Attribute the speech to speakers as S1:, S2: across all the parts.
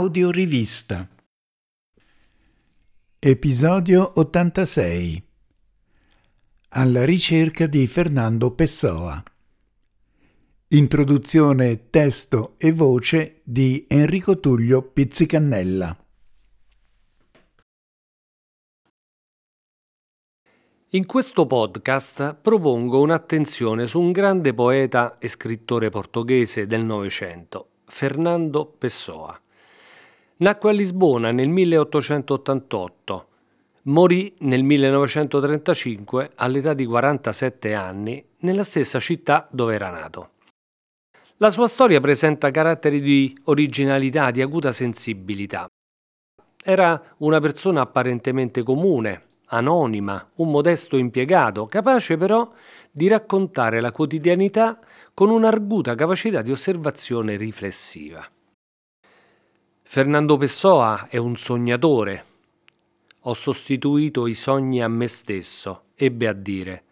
S1: Audiorivista. Episodio 86. Alla ricerca di Fernando Pessoa. Introduzione, testo e voce di Enrico Tullio Pizzicannella.
S2: In questo podcast propongo un'attenzione su un grande poeta e scrittore portoghese del Novecento, Fernando Pessoa. Nacque a Lisbona nel 1888, morì nel 1935 all'età di 47 anni nella stessa città dove era nato. La sua storia presenta caratteri di originalità, di acuta sensibilità. Era una persona apparentemente comune, anonima, un modesto impiegato, capace però di raccontare la quotidianità con un'arguta capacità di osservazione riflessiva. Fernando Pessoa è un sognatore. Ho sostituito i sogni a me stesso, ebbe a dire.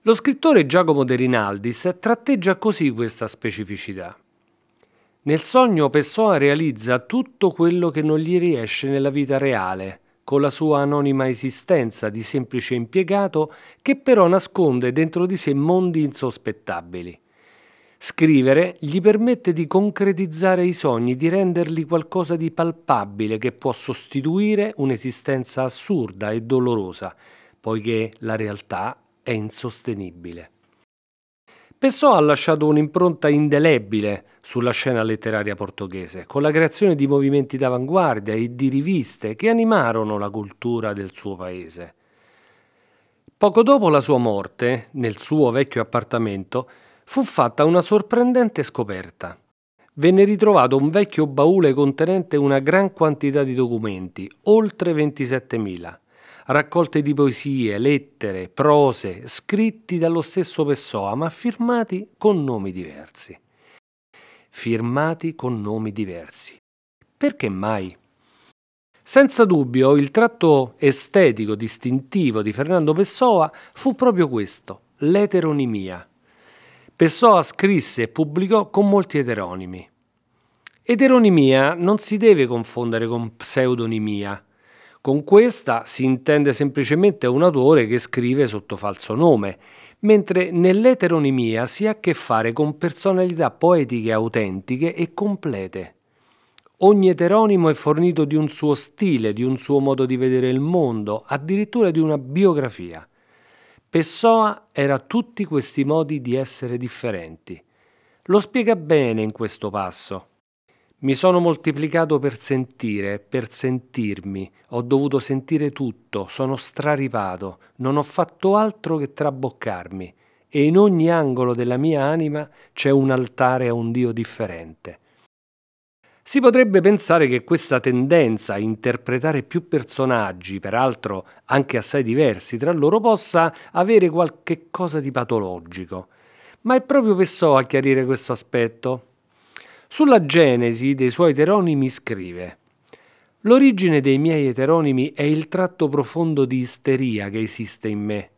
S2: Lo scrittore Giacomo De Rinaldis tratteggia così questa specificità. Nel sogno Pessoa realizza tutto quello che non gli riesce nella vita reale, con la sua anonima esistenza di semplice impiegato che però nasconde dentro di sé mondi insospettabili. Scrivere gli permette di concretizzare i sogni, di renderli qualcosa di palpabile che può sostituire un'esistenza assurda e dolorosa, poiché la realtà è insostenibile. Pessoa ha lasciato un'impronta indelebile sulla scena letteraria portoghese, con la creazione di movimenti d'avanguardia e di riviste che animarono la cultura del suo paese. Poco dopo la sua morte, nel suo vecchio appartamento, fu fatta una sorprendente scoperta. Venne ritrovato un vecchio baule contenente una gran quantità di documenti, oltre 27.000 raccolte di poesie, lettere, prose, scritti dallo stesso Pessoa, ma firmati con nomi diversi. Firmati con nomi diversi. Perché mai? Senza dubbio il tratto estetico distintivo di Fernando Pessoa fu proprio questo, l'eteronimia. Pessoa scrisse e pubblicò con molti eteronimi. Eteronimia non si deve confondere con pseudonimia, con questa si intende semplicemente un autore che scrive sotto falso nome, mentre nell'eteronimia si ha a che fare con personalità poetiche autentiche e complete. Ogni eteronimo è fornito di un suo stile, di un suo modo di vedere il mondo, addirittura di una biografia. Pessoa era tutti questi modi di essere differenti. Lo spiega bene in questo passo. Mi sono moltiplicato per sentire, per sentirmi, ho dovuto sentire tutto, sono straripato, non ho fatto altro che traboccarmi e in ogni angolo della mia anima c'è un altare a un Dio differente. Si potrebbe pensare che questa tendenza a interpretare più personaggi, peraltro anche assai diversi tra loro, possa avere qualche cosa di patologico. Ma è proprio Pessoa a chiarire questo aspetto. Sulla genesi dei suoi eteronimi scrive L'origine dei miei eteronimi è il tratto profondo di isteria che esiste in me.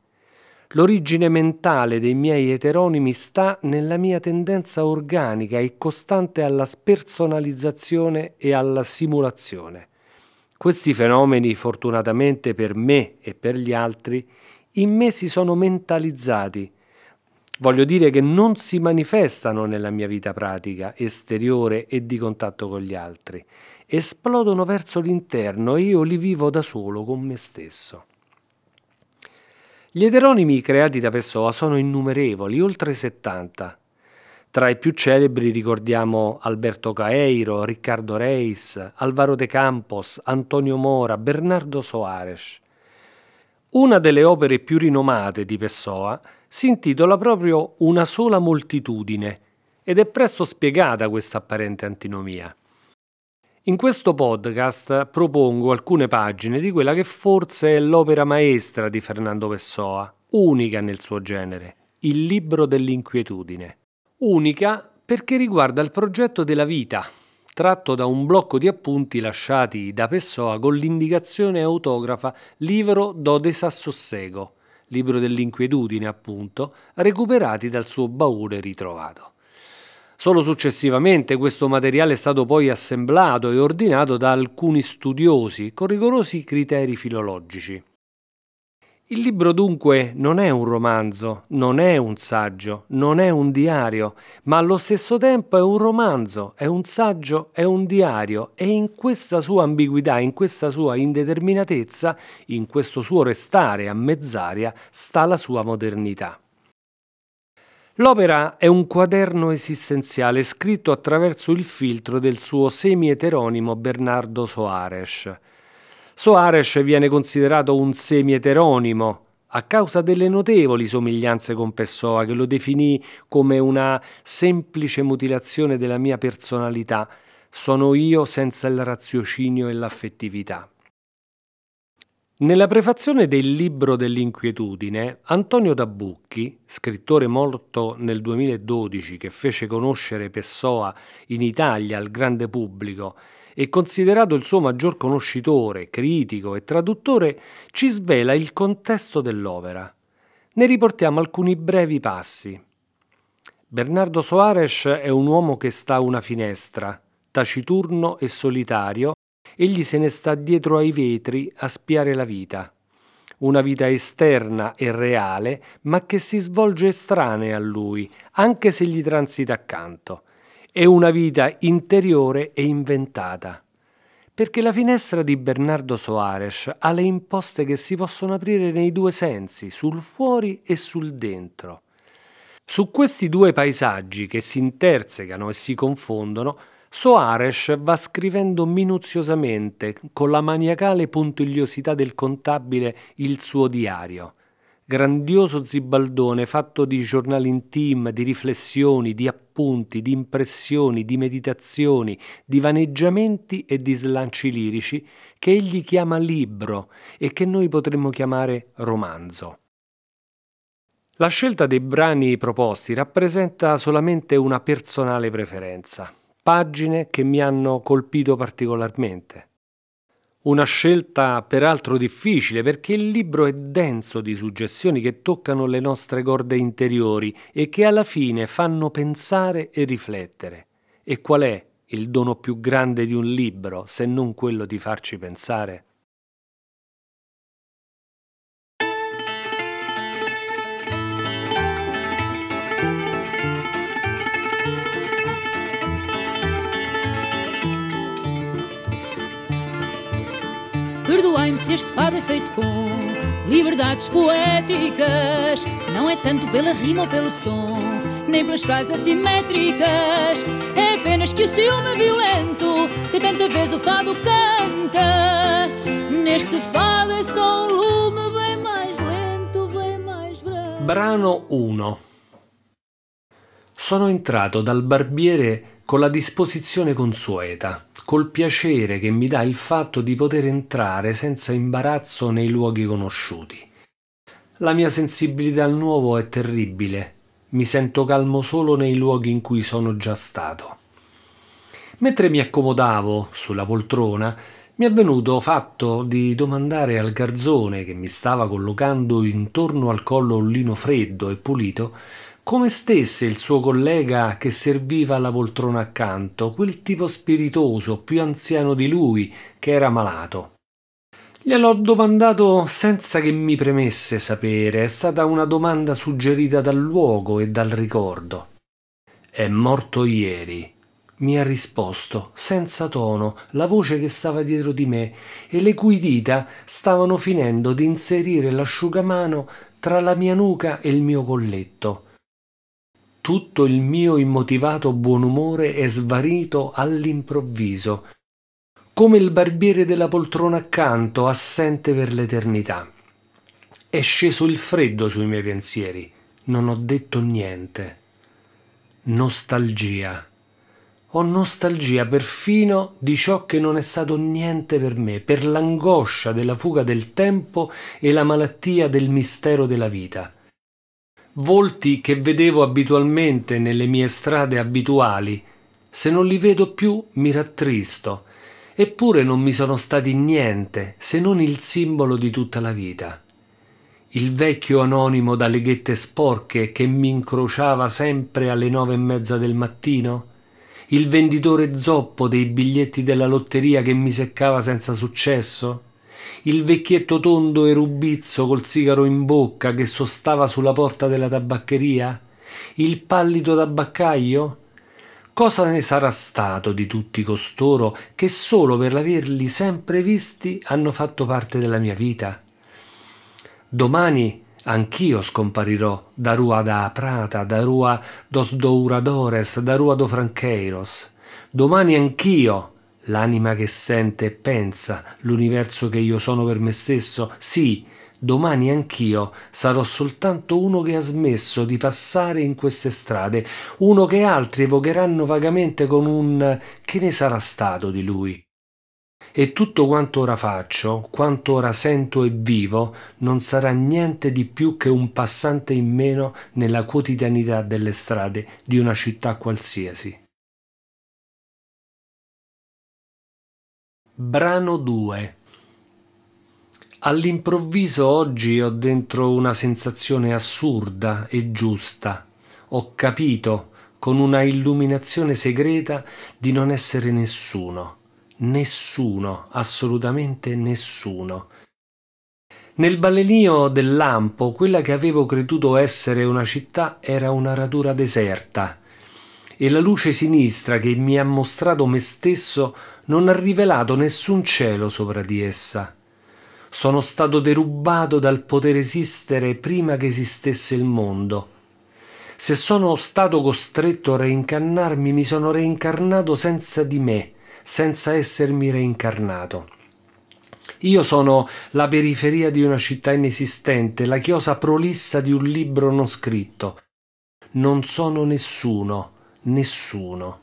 S2: L'origine mentale dei miei eteronimi sta nella mia tendenza organica e costante alla spersonalizzazione e alla simulazione. Questi fenomeni, fortunatamente per me e per gli altri, in me si sono mentalizzati Voglio dire che non si manifestano nella mia vita pratica, esteriore e di contatto con gli altri. Esplodono verso l'interno e io li vivo da solo con me stesso. Gli eteronimi creati da Pessoa sono innumerevoli, oltre 70. Tra i più celebri ricordiamo Alberto Caeiro, Riccardo Reis, Alvaro De Campos, Antonio Mora, Bernardo Soares. Una delle opere più rinomate di Pessoa si intitola proprio Una sola moltitudine ed è presto spiegata questa apparente antinomia. In questo podcast propongo alcune pagine di quella che forse è l'opera maestra di Fernando Pessoa, unica nel suo genere, il libro dell'inquietudine. Unica perché riguarda il progetto della vita, tratto da un blocco di appunti lasciati da Pessoa con l'indicazione autografa Libro do desassossego, libro dell'inquietudine appunto, recuperati dal suo baule ritrovato. Solo successivamente questo materiale è stato poi assemblato e ordinato da alcuni studiosi con rigorosi criteri filologici. Il libro dunque non è un romanzo, non è un saggio, non è un diario, ma allo stesso tempo è un romanzo, è un saggio, è un diario e in questa sua ambiguità, in questa sua indeterminatezza, in questo suo restare a mezz'aria sta la sua modernità. L'opera è un quaderno esistenziale scritto attraverso il filtro del suo semi-eteronimo Bernardo Soares. Soares viene considerato un semi-eteronimo a causa delle notevoli somiglianze con Pessoa, che lo definì come una semplice mutilazione della mia personalità. Sono io senza il raziocinio e l'affettività. Nella prefazione del libro dell'inquietudine, Antonio Dabucchi, scrittore morto nel 2012 che fece conoscere Pessoa in Italia al grande pubblico e considerato il suo maggior conoscitore, critico e traduttore, ci svela il contesto dell'opera. Ne riportiamo alcuni brevi passi. Bernardo Soares è un uomo che sta a una finestra, taciturno e solitario, egli se ne sta dietro ai vetri a spiare la vita. Una vita esterna e reale, ma che si svolge estranea a lui, anche se gli transita accanto. È una vita interiore e inventata. Perché la finestra di Bernardo Soares ha le imposte che si possono aprire nei due sensi, sul fuori e sul dentro. Su questi due paesaggi che si intersecano e si confondono, Soares va scrivendo minuziosamente, con la maniacale puntigliosità del contabile, il suo diario. Grandioso zibaldone fatto di giornali intime, di riflessioni, di appunti, di impressioni, di meditazioni, di vaneggiamenti e di slanci lirici che egli chiama libro e che noi potremmo chiamare romanzo. La scelta dei brani proposti rappresenta solamente una personale preferenza pagine che mi hanno colpito particolarmente. Una scelta peraltro difficile perché il libro è denso di suggestioni che toccano le nostre corde interiori e che alla fine fanno pensare e riflettere. E qual è il dono più grande di un libro se non quello di farci pensare?
S3: Perdoai-me se este fado é feito com liberdades poéticas. Não é tanto pela rima ou pelo som, nem pelas frases assimétricas. É apenas que o ciúme violento que tanta vez o fado canta. Neste fado é só um lume bem mais lento, bem mais breve.
S2: Brano 1 Sono entrato dal barbiere con la disposizione consueta col piacere che mi dà il fatto di poter entrare senza imbarazzo nei luoghi conosciuti. La mia sensibilità al nuovo è terribile, mi sento calmo solo nei luoghi in cui sono già stato. Mentre mi accomodavo sulla poltrona, mi è venuto fatto di domandare al garzone che mi stava collocando intorno al collo un lino freddo e pulito come stesse il suo collega che serviva alla poltrona accanto, quel tipo spiritoso, più anziano di lui, che era malato. Gliel'ho domandato senza che mi premesse sapere, è stata una domanda suggerita dal luogo e dal ricordo. È morto ieri, mi ha risposto, senza tono, la voce che stava dietro di me e le cui dita stavano finendo di inserire l'asciugamano tra la mia nuca e il mio colletto tutto il mio immotivato buon umore è svanito all'improvviso, come il barbiere della poltrona accanto, assente per l'eternità. È sceso il freddo sui miei pensieri, non ho detto niente. Nostalgia. Ho nostalgia perfino di ciò che non è stato niente per me, per l'angoscia della fuga del tempo e la malattia del mistero della vita volti che vedevo abitualmente nelle mie strade abituali, se non li vedo più mi rattristo, eppure non mi sono stati niente se non il simbolo di tutta la vita. il vecchio anonimo dalle ghette sporche che mi incrociava sempre alle nove e mezza del mattino? Il venditore zoppo dei biglietti della lotteria che mi seccava senza successo? Il vecchietto tondo e rubizzo col sigaro in bocca che sostava sulla porta della tabaccheria? Il pallido tabaccaio? Cosa ne sarà stato di tutti costoro che solo per averli sempre visti hanno fatto parte della mia vita? Domani anch'io scomparirò da Rua da Prata, da Rua dos Douradores, da Rua do Franqueiros. Domani anch'io, l'anima che sente e pensa, l'universo che io sono per me stesso, sì, domani anch'io sarò soltanto uno che ha smesso di passare in queste strade, uno che altri evocheranno vagamente con un che ne sarà stato di lui e tutto quanto ora faccio, quanto ora sento e vivo, non sarà niente di più che un passante in meno nella quotidianità delle strade di una città qualsiasi. Brano 2 All'improvviso oggi ho dentro una sensazione assurda e giusta. Ho capito, con una illuminazione segreta, di non essere nessuno nessuno, assolutamente nessuno. Nel ballenio del lampo, quella che avevo creduto essere una città era una radura deserta, e la luce sinistra che mi ha mostrato me stesso non ha rivelato nessun cielo sopra di essa. Sono stato derubato dal poter esistere prima che esistesse il mondo. Se sono stato costretto a reincarnarmi, mi sono reincarnato senza di me senza essermi reincarnato. Io sono la periferia di una città inesistente, la chiosa prolissa di un libro non scritto. Non sono nessuno, nessuno.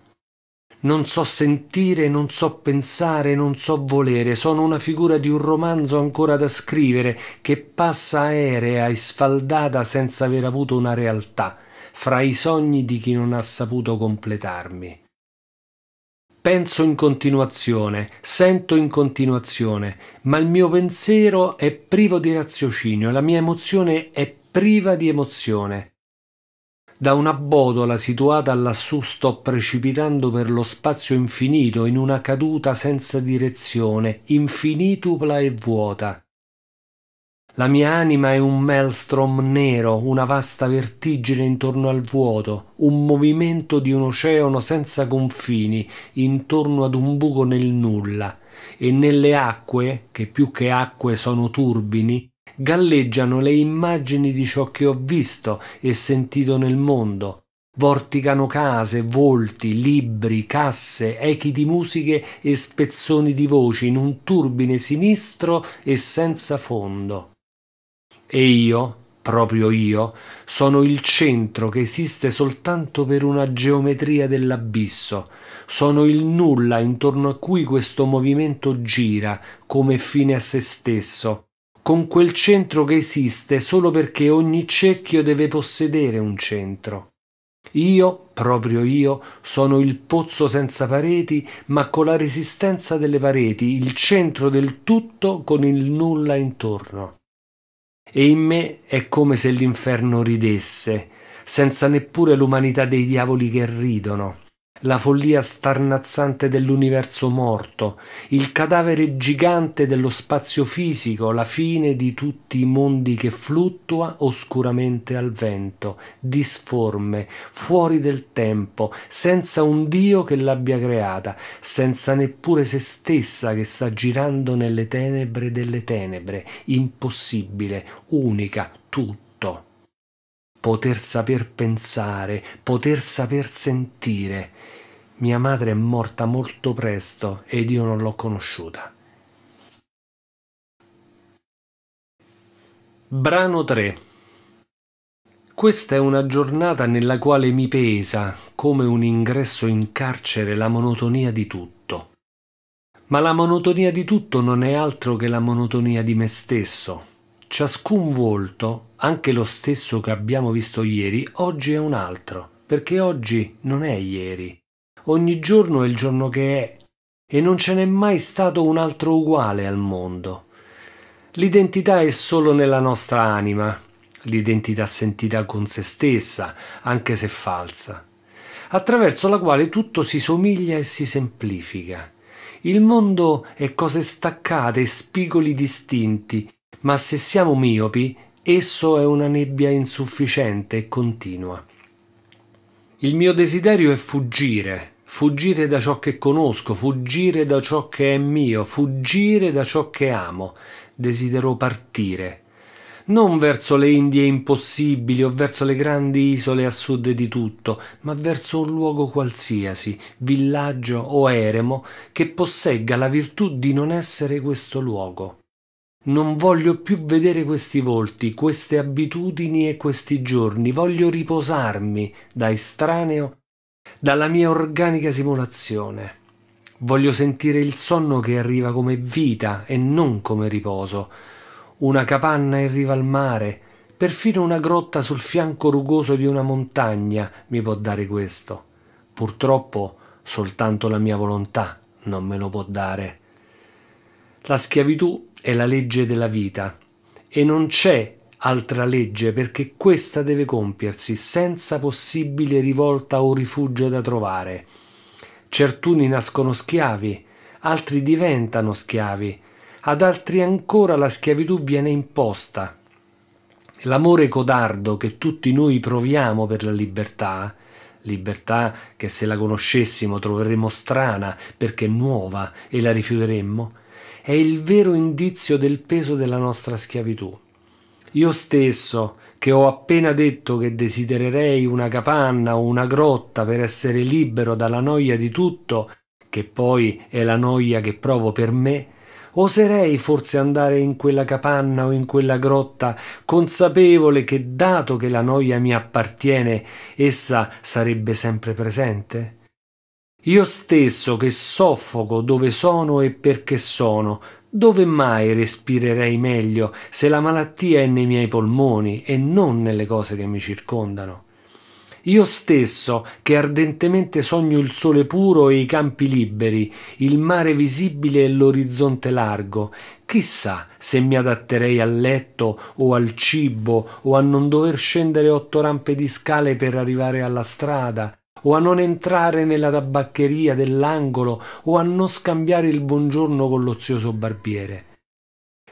S2: Non so sentire, non so pensare, non so volere, sono una figura di un romanzo ancora da scrivere che passa aerea e sfaldata senza aver avuto una realtà, fra i sogni di chi non ha saputo completarmi. Penso in continuazione, sento in continuazione, ma il mio pensiero è privo di raziocinio, la mia emozione è priva di emozione. Da una botola situata lassù sto precipitando per lo spazio infinito in una caduta senza direzione, infinitupla e vuota. La mia anima è un maelstrom nero, una vasta vertigine intorno al vuoto, un movimento di un oceano senza confini intorno ad un buco nel nulla, e nelle acque, che più che acque sono turbini, galleggiano le immagini di ciò che ho visto e sentito nel mondo. Vorticano case, volti, libri, casse, echi di musiche e spezzoni di voci in un turbine sinistro e senza fondo. E io, proprio io, sono il centro che esiste soltanto per una geometria dell'abisso, sono il nulla intorno a cui questo movimento gira come fine a se stesso, con quel centro che esiste solo perché ogni cerchio deve possedere un centro. Io, proprio io, sono il pozzo senza pareti, ma con la resistenza delle pareti, il centro del tutto con il nulla intorno e in me è come se l'inferno ridesse, senza neppure l'umanità dei diavoli che ridono la follia starnazzante dell'universo morto, il cadavere gigante dello spazio fisico, la fine di tutti i mondi che fluttua oscuramente al vento, disforme, fuori del tempo, senza un Dio che l'abbia creata, senza neppure se stessa che sta girando nelle tenebre delle tenebre, impossibile, unica, tutto poter saper pensare, poter saper sentire. Mia madre è morta molto presto ed io non l'ho conosciuta. Brano 3 Questa è una giornata nella quale mi pesa, come un ingresso in carcere, la monotonia di tutto. Ma la monotonia di tutto non è altro che la monotonia di me stesso, Ciascun volto, anche lo stesso che abbiamo visto ieri, oggi è un altro, perché oggi non è ieri. Ogni giorno è il giorno che è, e non ce n'è mai stato un altro uguale al mondo. L'identità è solo nella nostra anima, l'identità sentita con se stessa, anche se falsa, attraverso la quale tutto si somiglia e si semplifica. Il mondo è cose staccate e spigoli distinti, ma se siamo miopi, esso è una nebbia insufficiente e continua. Il mio desiderio è fuggire, fuggire da ciò che conosco, fuggire da ciò che è mio, fuggire da ciò che amo. Desidero partire, non verso le Indie impossibili o verso le grandi isole a sud di tutto, ma verso un luogo qualsiasi, villaggio o eremo, che possegga la virtù di non essere questo luogo. Non voglio più vedere questi volti, queste abitudini e questi giorni, voglio riposarmi da estraneo, dalla mia organica simulazione. Voglio sentire il sonno che arriva come vita e non come riposo. Una capanna in riva al mare, perfino una grotta sul fianco rugoso di una montagna mi può dare questo. Purtroppo soltanto la mia volontà non me lo può dare. La schiavitù è la legge della vita e non c'è altra legge perché questa deve compiersi senza possibile rivolta o rifugio da trovare. Certuni nascono schiavi, altri diventano schiavi, ad altri ancora la schiavitù viene imposta. L'amore codardo che tutti noi proviamo per la libertà, libertà che se la conoscessimo troveremmo strana perché nuova e la rifiuteremmo, è il vero indizio del peso della nostra schiavitù. Io stesso, che ho appena detto che desidererei una capanna o una grotta per essere libero dalla noia di tutto, che poi è la noia che provo per me, oserei forse andare in quella capanna o in quella grotta, consapevole che dato che la noia mi appartiene, essa sarebbe sempre presente? Io stesso che soffoco dove sono e perché sono, dove mai respirerei meglio se la malattia è nei miei polmoni e non nelle cose che mi circondano? Io stesso che ardentemente sogno il sole puro e i campi liberi, il mare visibile e l'orizzonte largo, chissà se mi adatterei al letto o al cibo o a non dover scendere otto rampe di scale per arrivare alla strada, o a non entrare nella tabaccheria dell'angolo o a non scambiare il buongiorno con l'ozioso barbiere.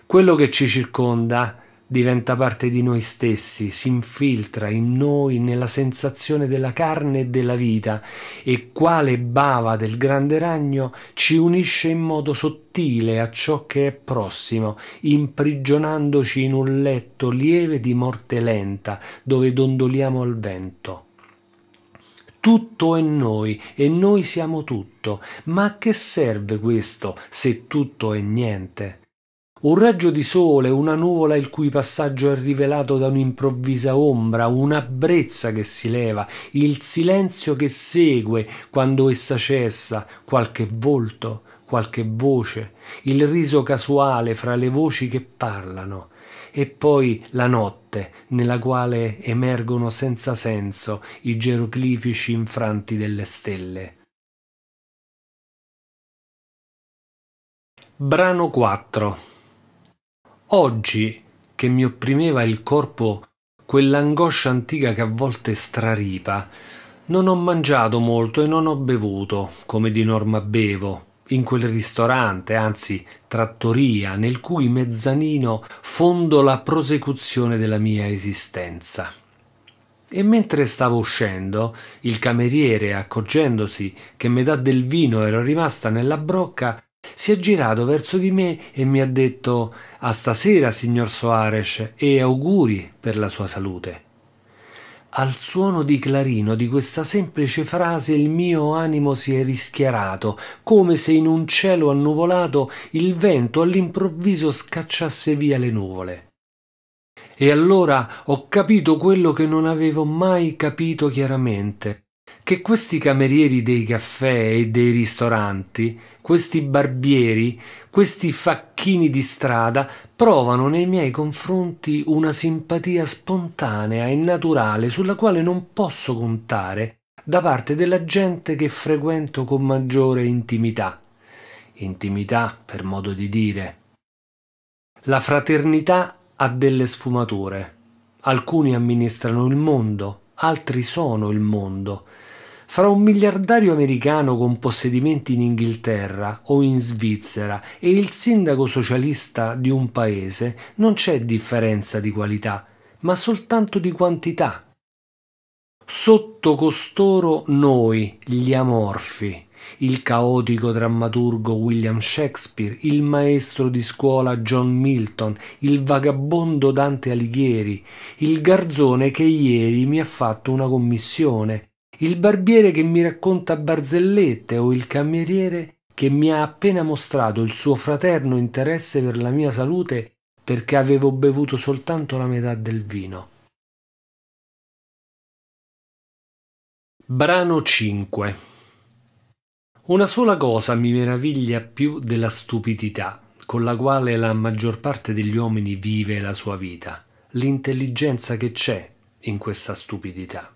S2: Quello che ci circonda diventa parte di noi stessi, si infiltra in noi nella sensazione della carne e della vita e quale bava del grande ragno ci unisce in modo sottile a ciò che è prossimo, imprigionandoci in un letto lieve di morte lenta dove dondoliamo al vento. Tutto è noi e noi siamo tutto. Ma a che serve questo se tutto è niente? Un raggio di sole, una nuvola il cui passaggio è rivelato da un'improvvisa ombra, una brezza che si leva, il silenzio che segue quando essa cessa, qualche volto, qualche voce, il riso casuale fra le voci che parlano e poi la notte nella quale emergono senza senso i geroglifici infranti delle stelle. Brano 4 Oggi che mi opprimeva il corpo quell'angoscia antica che a volte straripa, non ho mangiato molto e non ho bevuto, come di norma bevo, in quel ristorante, anzi trattoria, nel cui mezzanino fondo la prosecuzione della mia esistenza. E mentre stavo uscendo, il cameriere, accorgendosi che metà del vino era rimasta nella brocca, si è girato verso di me e mi ha detto a stasera, signor Soares, e auguri per la sua salute. Al suono di clarino di questa semplice frase il mio animo si è rischiarato, come se in un cielo annuvolato il vento all'improvviso scacciasse via le nuvole. E allora ho capito quello che non avevo mai capito chiaramente, che questi camerieri dei caffè e dei ristoranti, questi barbieri, questi facchini di strada provano nei miei confronti una simpatia spontanea e naturale sulla quale non posso contare da parte della gente che frequento con maggiore intimità. Intimità, per modo di dire. La fraternità ha delle sfumature. Alcuni amministrano il mondo, altri sono il mondo. Fra un miliardario americano con possedimenti in Inghilterra o in Svizzera e il sindaco socialista di un paese non c'è differenza di qualità, ma soltanto di quantità. Sotto costoro noi, gli amorfi, il caotico drammaturgo William Shakespeare, il maestro di scuola John Milton, il vagabondo Dante Alighieri, il garzone che ieri mi ha fatto una commissione, il barbiere che mi racconta barzellette o il cameriere che mi ha appena mostrato il suo fraterno interesse per la mia salute perché avevo bevuto soltanto la metà del vino. Brano 5 una sola cosa mi meraviglia più della stupidità con la quale la maggior parte degli uomini vive la sua vita, l'intelligenza che c'è in questa stupidità.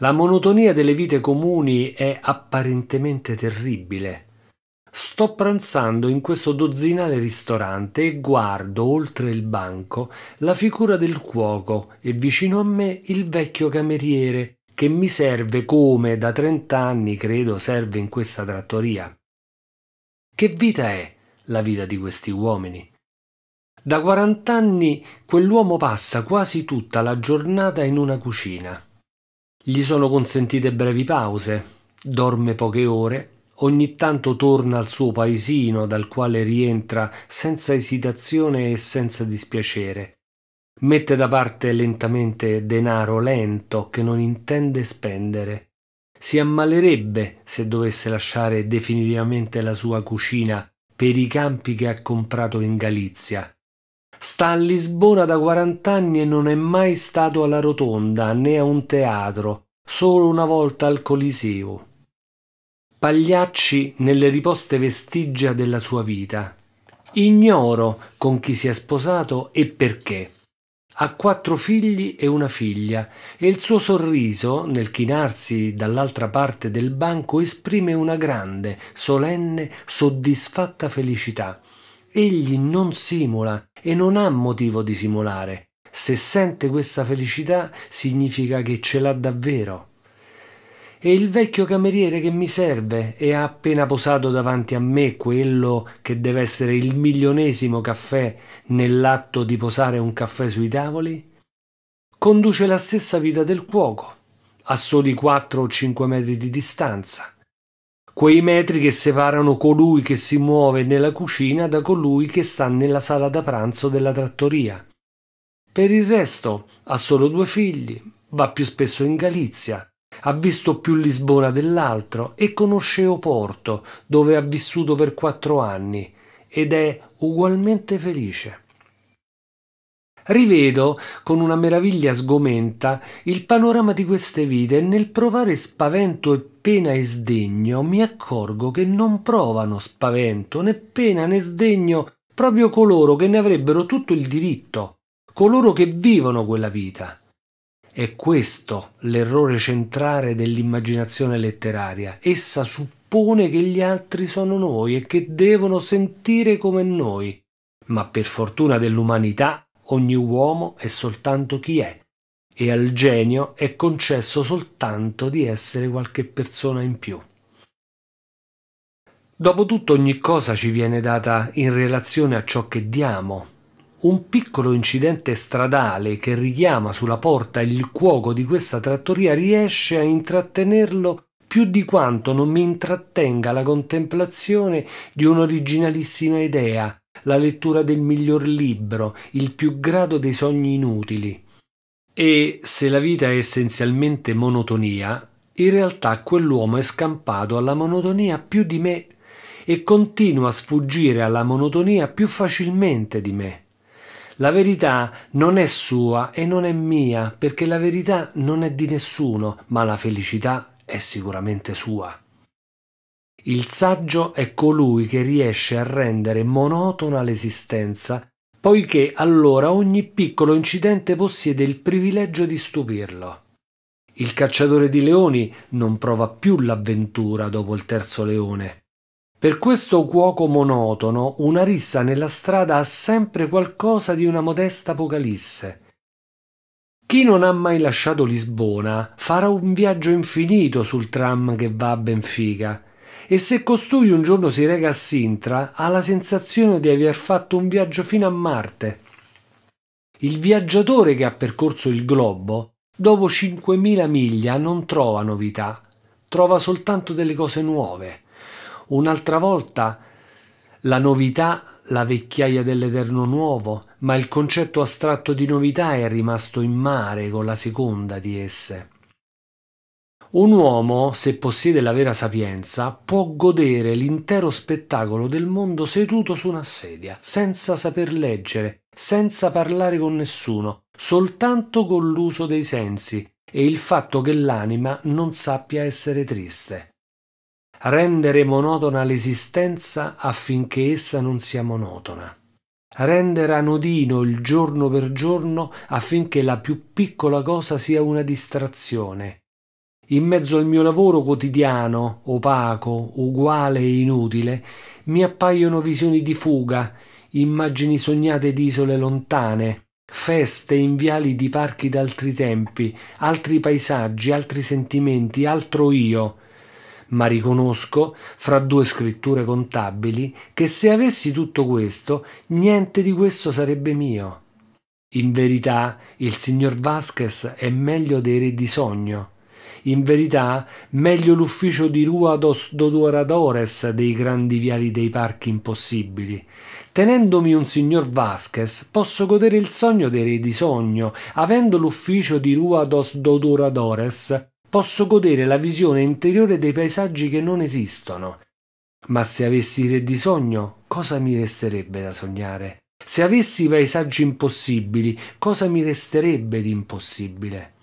S2: La monotonia delle vite comuni è apparentemente terribile. Sto pranzando in questo dozzinale ristorante e guardo oltre il banco la figura del cuoco e vicino a me il vecchio cameriere che mi serve come da trent'anni credo serve in questa trattoria. Che vita è la vita di questi uomini? Da quarant'anni quell'uomo passa quasi tutta la giornata in una cucina. Gli sono consentite brevi pause, dorme poche ore, ogni tanto torna al suo paesino dal quale rientra senza esitazione e senza dispiacere Mette da parte lentamente denaro lento che non intende spendere. Si ammalerebbe se dovesse lasciare definitivamente la sua cucina per i campi che ha comprato in Galizia. Sta a Lisbona da quarant'anni e non è mai stato alla rotonda né a un teatro, solo una volta al Coliseo. Pagliacci nelle riposte vestigia della sua vita. Ignoro con chi si è sposato e perché. Ha quattro figli e una figlia e il suo sorriso, nel chinarsi dall'altra parte del banco, esprime una grande, solenne, soddisfatta felicità. Egli non simula e non ha motivo di simulare. Se sente questa felicità significa che ce l'ha davvero e il vecchio cameriere che mi serve e ha appena posato davanti a me quello che deve essere il milionesimo caffè nell'atto di posare un caffè sui tavoli? Conduce la stessa vita del cuoco, a soli quattro o cinque metri di distanza. Quei metri che separano colui che si muove nella cucina da colui che sta nella sala da pranzo della trattoria. Per il resto ha solo due figli, va più spesso in Galizia, ha visto più Lisbona dell'altro e conosce Oporto, dove ha vissuto per quattro anni, ed è ugualmente felice. Rivedo con una meraviglia sgomenta il panorama di queste vite e nel provare spavento e pena e sdegno mi accorgo che non provano spavento né pena né sdegno proprio coloro che ne avrebbero tutto il diritto, coloro che vivono quella vita. È questo l'errore centrale dell'immaginazione letteraria. Essa suppone che gli altri sono noi e che devono sentire come noi. Ma per fortuna dell'umanità ogni uomo è soltanto chi è e al genio è concesso soltanto di essere qualche persona in più. Dopotutto ogni cosa ci viene data in relazione a ciò che diamo, un piccolo incidente stradale che richiama sulla porta il cuoco di questa trattoria riesce a intrattenerlo più di quanto non mi intrattenga la contemplazione di un'originalissima idea, la lettura del miglior libro, il più grado dei sogni inutili. E se la vita è essenzialmente monotonia, in realtà quell'uomo è scampato alla monotonia più di me e continua a sfuggire alla monotonia più facilmente di me. La verità non è sua e non è mia, perché la verità non è di nessuno, ma la felicità è sicuramente sua. Il saggio è colui che riesce a rendere monotona l'esistenza, poiché allora ogni piccolo incidente possiede il privilegio di stupirlo. Il cacciatore di leoni non prova più l'avventura dopo il terzo leone, Per questo cuoco monotono, una rissa nella strada ha sempre qualcosa di una modesta apocalisse. Chi non ha mai lasciato Lisbona farà un viaggio infinito sul tram che va a Benfica e se costui un giorno si rega a Sintra ha la sensazione di aver fatto un viaggio fino a Marte. Il viaggiatore che ha percorso il globo, dopo 5.000 miglia, non trova novità, trova soltanto delle cose nuove. Un'altra volta la novità, la vecchiaia dell'eterno nuovo, ma il concetto astratto di novità è rimasto in mare con la seconda di esse. Un uomo, se possiede la vera sapienza, può godere l'intero spettacolo del mondo seduto su una sedia, senza saper leggere, senza parlare con nessuno, soltanto con l'uso dei sensi e il fatto che l'anima non sappia essere triste. Rendere monotona l'esistenza affinché essa non sia monotona. Rendere anodino il giorno per giorno affinché la più piccola cosa sia una distrazione in mezzo al mio lavoro quotidiano, opaco, uguale e inutile, mi appaiono visioni di fuga, immagini sognate di isole lontane, feste in viali di parchi d'altri tempi, altri paesaggi, altri sentimenti, altro io. Ma riconosco, fra due scritture contabili, che se avessi tutto questo, niente di questo sarebbe mio. In verità, il signor Vasquez è meglio dei re di sogno in verità, meglio l'ufficio di Rua dos Dodoradores dei grandi viali dei parchi impossibili. Tenendomi un signor Vasquez, posso godere il sogno dei re di sogno. Avendo l'ufficio di Rua dos Dodoradores, posso godere la visione interiore dei paesaggi che non esistono. Ma se avessi re di sogno, cosa mi resterebbe da sognare? Se avessi paesaggi impossibili, cosa mi resterebbe di impossibile?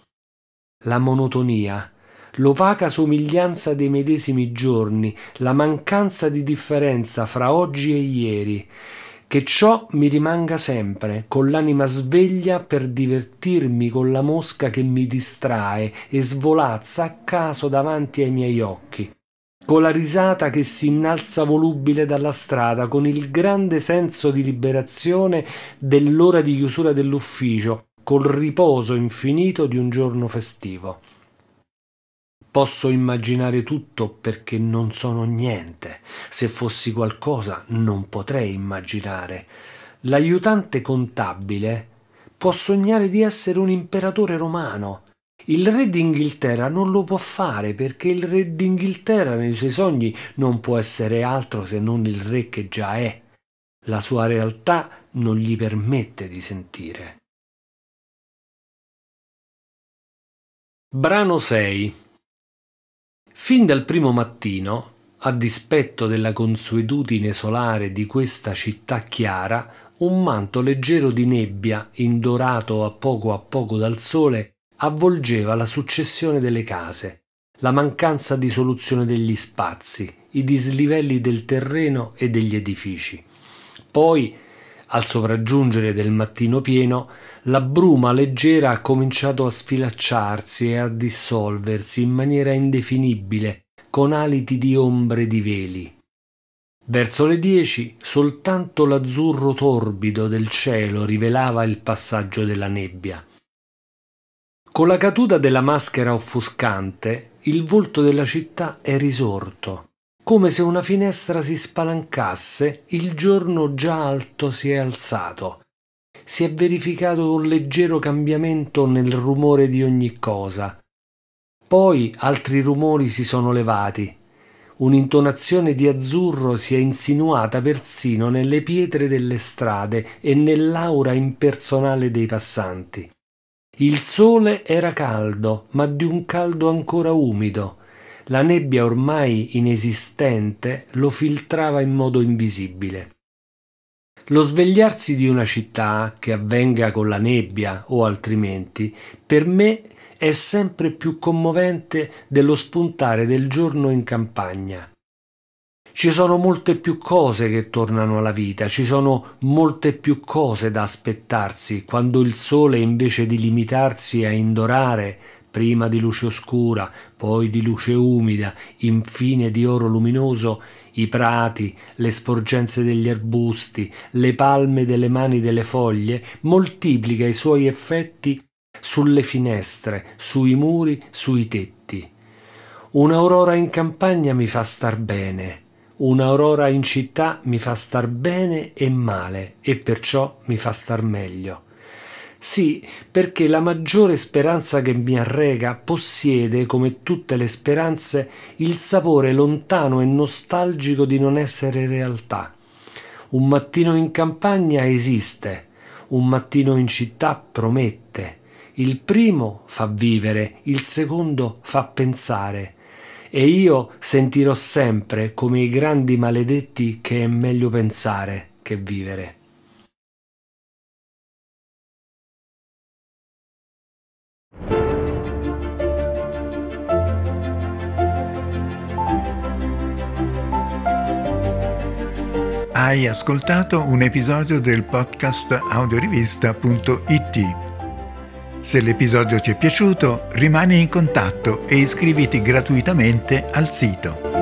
S2: La monotonia, l'opaca somiglianza dei medesimi giorni, la mancanza di differenza fra oggi e ieri, che ciò mi rimanga sempre, con l'anima sveglia per divertirmi con la mosca che mi distrae e svolazza a caso davanti ai miei occhi, con la risata che si innalza volubile dalla strada, con il grande senso di liberazione dell'ora di chiusura dell'ufficio, col riposo infinito di un giorno festivo. Posso immaginare tutto perché non sono niente. Se fossi qualcosa non potrei immaginare. L'aiutante contabile può sognare di essere un imperatore romano. Il re d'Inghilterra non lo può fare perché il re d'Inghilterra nei suoi sogni non può essere altro se non il re che già è. La sua realtà non gli permette di sentire. Brano 6 Fin dal primo mattino, a dispetto della consuetudine solare di questa città chiara, un manto leggero di nebbia, indorato a poco a poco dal sole, avvolgeva la successione delle case, la mancanza di soluzione degli spazi, i dislivelli del terreno e degli edifici. Poi, al sopraggiungere del mattino pieno, la bruma leggera ha cominciato a sfilacciarsi e a dissolversi in maniera indefinibile, con aliti di ombre di veli. Verso le dieci soltanto l'azzurro torbido del cielo rivelava il passaggio della nebbia. Con la caduta della maschera offuscante, il volto della città è risorto come se una finestra si spalancasse, il giorno già alto si è alzato. Si è verificato un leggero cambiamento nel rumore di ogni cosa. Poi altri rumori si sono levati. Un'intonazione di azzurro si è insinuata persino nelle pietre delle strade e nell'aura impersonale dei passanti. Il sole era caldo, ma di un caldo ancora umido la nebbia ormai inesistente lo filtrava in modo invisibile. Lo svegliarsi di una città, che avvenga con la nebbia o altrimenti, per me è sempre più commovente dello spuntare del giorno in campagna. Ci sono molte più cose che tornano alla vita, ci sono molte più cose da aspettarsi quando il sole invece di limitarsi a indorare prima di luce oscura, poi di luce umida, infine di oro luminoso, i prati, le sporgenze degli arbusti, le palme delle mani delle foglie, moltiplica i suoi effetti sulle finestre, sui muri, sui tetti. Un'aurora in campagna mi fa star bene, un'aurora in città mi fa star bene e male e perciò mi fa star meglio. Sì, perché la maggiore speranza che mi arrega possiede, come tutte le speranze, il sapore lontano e nostalgico di non essere realtà. Un mattino in campagna esiste, un mattino in città promette. Il primo fa vivere, il secondo fa pensare. E io sentirò sempre, come i grandi maledetti, che è meglio pensare che vivere.
S1: Hai ascoltato un episodio del podcast audiorivista.it. Se l'episodio ti è piaciuto, rimani in contatto e iscriviti gratuitamente al sito.